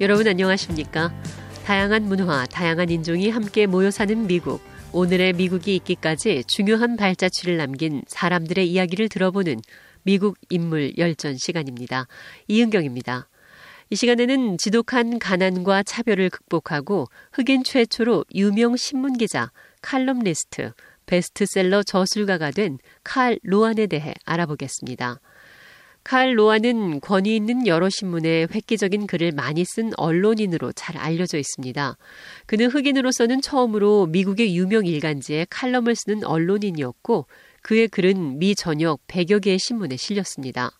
여러분 안녕하십니까? 다양한 문화, 다양한 인종이 함께 모여 사는 미국. 오늘의 미국이 있기까지 중요한 발자취를 남긴 사람들의 이야기를 들어보는 미국 인물 열전 시간입니다. 이은경입니다. 이 시간에는 지독한 가난과 차별을 극복하고 흑인 최초로 유명 신문 기자, 칼럼리스트, 베스트셀러 저술가가 된 칼 로안에 대해 알아보겠습니다. 칼 로완은 권위 있는 여러 신문에 획기적인 글을 많이 쓴 언론인으로 잘 알려져 있습니다. 그는 흑인으로서는 처음으로 미국의 유명 일간지에 칼럼을 쓰는 언론인이었고 그의 글은 미 전역 100여 개의 신문에 실렸습니다.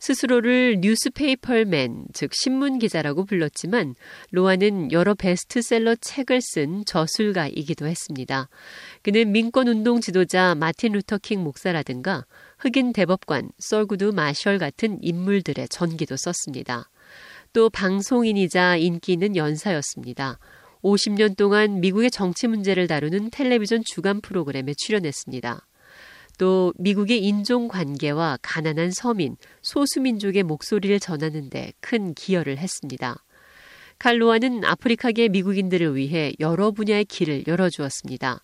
스스로를 newspaperman, 즉 신문 기자라고 불렀지만 로완은 여러 베스트셀러 책을 쓴 저술가이기도 했습니다. 그는 민권 운동 지도자 마틴 루터 킹 목사라든가 흑인 대법관 썰구드 마셜 같은 인물들의 전기도 썼습니다. 또 방송인이자 인기 있는 연사였습니다. 50년 동안 미국의 정치 문제를 다루는 텔레비전 주간 프로그램에 출연했습니다. 또 미국의 인종 관계와 가난한 서민, 소수민족의 목소리를 전하는데 큰 기여를 했습니다. 칼로아는 아프리카계 미국인들을 위해 여러 분야의 길을 열어주었습니다.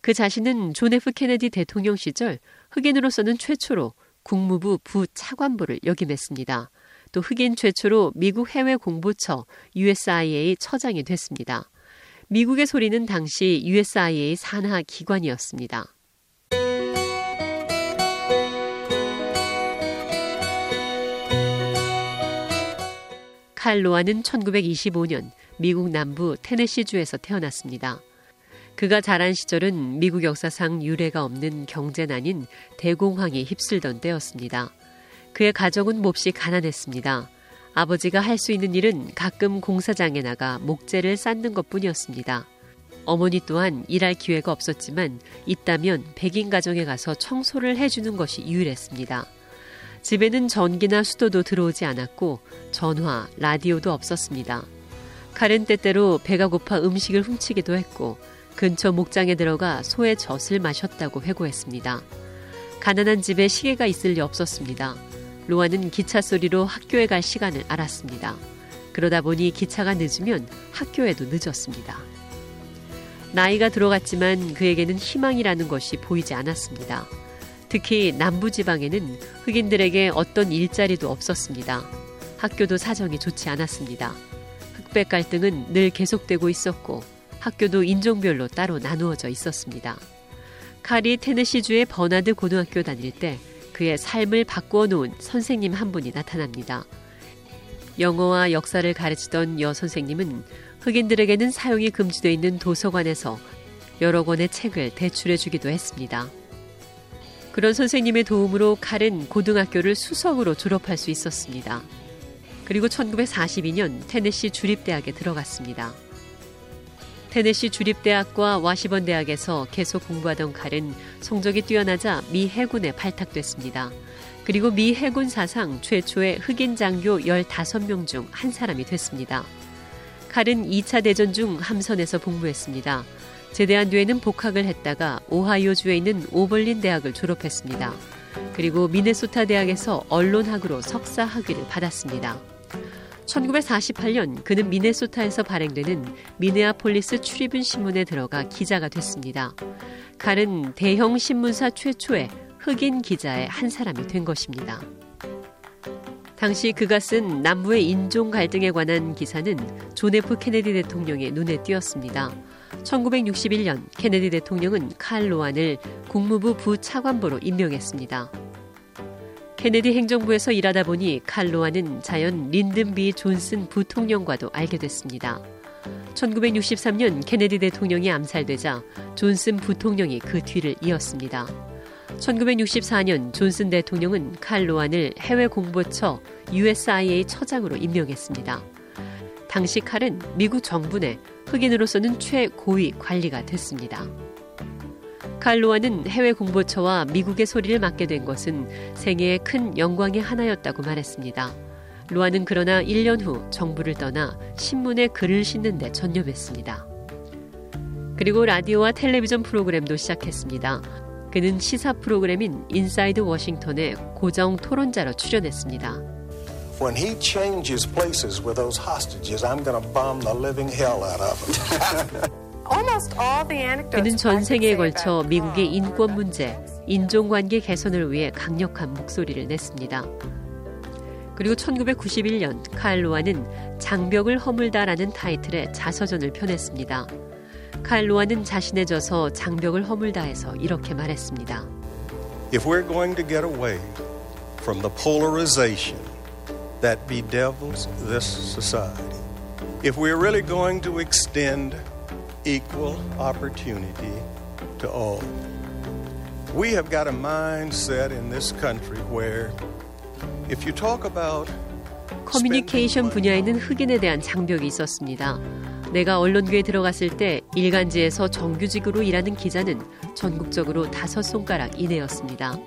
그 자신은 존 F 케네디 대통령 시절 흑인으로서는 최초로 국무부 부차관보를 역임했습니다. 또 흑인 최초로 미국 해외 공보처 USIA 처장이 됐습니다. 미국의 소리는 당시 USIA 산하 기관이었습니다. 칼 로완은 1925년 미국 남부 테네시주에서 태어났습니다. 그가 자란 시절은 미국 역사상 유례가 없는 경제난인 대공황이 휩쓸던 때였습니다. 그의 가정은 몹시 가난했습니다. 아버지가 할 수 있는 일은 가끔 공사장에 나가 목재를 쌓는 것 뿐이었습니다. 어머니 또한 일할 기회가 없었지만 있다면 백인 가정에 가서 청소를 해주는 것이 유일했습니다. 집에는 전기나 수도도 들어오지 않았고 전화, 라디오도 없었습니다. 칼은 때때로 배가 고파 음식을 훔치기도 했고 근처 목장에 들어가 소의 젖을 마셨다고 회고했습니다. 가난한 집에 시계가 있을 리 없었습니다. 로아는 기차 소리로 학교에 갈 시간을 알았습니다. 그러다 보니 기차가 늦으면 학교에도 늦었습니다. 나이가 들어갔지만 그에게는 희망이라는 것이 보이지 않았습니다. 특히 남부지방에는 흑인들에게 어떤 일자리도 없었습니다. 학교도 사정이 좋지 않았습니다. 흑백 갈등은 늘 계속되고 있었고 학교도 인종별로 따로 나누어져 있었습니다. 칼이 테네시주의 버나드 고등학교 다닐 때 그의 삶을 바꾸어 놓은 선생님 한 분이 나타납니다. 영어와 역사를 가르치던 여 선생님은 흑인들에게는 사용이 금지되어 있는 도서관에서 여러 권의 책을 대출해 주기도 했습니다. 그런 선생님의 도움으로 칼은 고등학교를 수석으로 졸업할 수 있었습니다. 그리고 1942년 테네시 주립대학에 들어갔습니다. 테네시 주립대학과 와시번 대학에서 계속 공부하던 칼은 성적이 뛰어나자 미 해군에 발탁됐습니다. 그리고 미 해군 사상 최초의 흑인 장교 15명 중 한 사람이 됐습니다. 칼은 2차 대전 중 함선에서 복무했습니다. 제대한 뒤에는 복학을 했다가 오하이오주에 있는 오벌린 대학을 졸업했습니다. 그리고 미네소타 대학에서 언론학으로 석사 학위를 받았습니다. 1948년 그는 미네소타에서 발행되는 미네아폴리스 출입은 신문에 들어가 기자가 됐습니다. 칼은 대형 신문사 최초의 흑인 기자의 한 사람이 된 것입니다. 당시 그가 쓴 남부의 인종 갈등에 관한 기사는 존 F 케네디 대통령의 눈에 띄었습니다. 1961년 케네디 대통령은 칼 로완을 국무부 부차관보로 임명했습니다. 케네디 행정부에서 일하다 보니 칼 로완은 자연 린든 B 존슨 부통령과도 알게 됐습니다. 1963년 케네디 대통령이 암살되자 존슨 부통령이 그 뒤를 이었습니다. 1964년 존슨 대통령은 칼 로완을 해외 공보처 USIA 처장으로 임명했습니다. 당시 칼은 미국 정부 내 흑인으로서는 최고위 관리가 됐습니다. 칼 로완은 해외 공보처와 미국의 소리를 맡게 된 것은 생애의 큰 영광의 하나였다고 말했습니다. 로완은 그러나 1년 후 정부를 떠나 신문에 글을 싣는 데 전념했습니다. 그리고 라디오와 텔레비전 프로그램도 시작했습니다. 그는 시사 프로그램인 Inside Washington에 고정 토론자로 출연했습니다. when he changes places with those hostages, I'm going to bomb the living hell out of him. 그는 전 생에 걸쳐 미국의 인권 문제, 인종관계 개선을 위해 강력한 목소리를 냈습니다. 그리고 1991년 칼 로아는 장벽을 허물다라는 타이틀의 자서전을 펴냈습니다. 칼 로아는 자신의 저서 장벽을 허물다에서 이렇게 말했습니다. If we're going to get away from the polarization that bedevils this society, if we're really going to extend equal opportunity to all, we have got a mindset in this country where if you talk about 커뮤니케이션 분야에는 흑인에 대한 장벽이 있었습니다. 내가 언론계에 들어갔을 때 일간지에서 정규직으로 일하는 기자는 전국적으로 다섯 손가락 이내였습니다.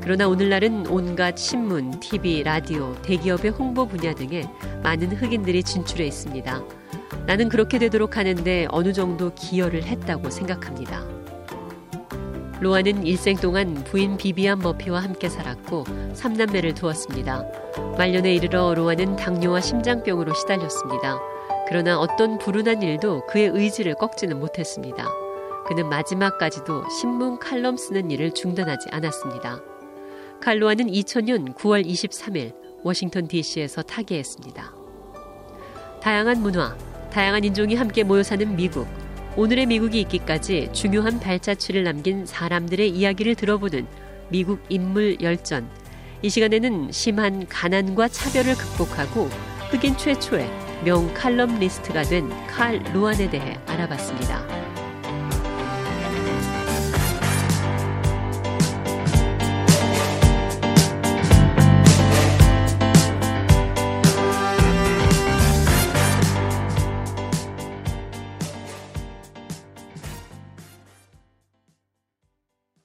그러나 오늘날은 온갖 신문, TV, 라디오, 대기업의 홍보 분야 등에 많은 흑인들이 진출해 있습니다. 나는 그렇게 되도록 하는데 어느 정도 기여를 했다고 생각합니다. 로아는 일생 동안 부인 비비안 머피와 함께 살았고 3남매를 두었습니다. 말년에 이르러 로아는 당뇨와 심장병으로 시달렸습니다. 그러나 어떤 불운한 일도 그의 의지를 꺾지는 못했습니다. 그는 마지막까지도 신문 칼럼 쓰는 일을 중단하지 않았습니다. 칼로아는 2000년 9월 23일 워싱턴 DC에서 타계했습니다. 다양한 문화, 다양한 인종이 함께 모여 사는 미국. 오늘의 미국이 있기까지 중요한 발자취를 남긴 사람들의 이야기를 들어보는 미국 인물 열전. 이 시간에는 심한 가난과 차별을 극복하고 흑인 최초의 명 칼럼리스트가 된 칼 루안에 대해 알아봤습니다.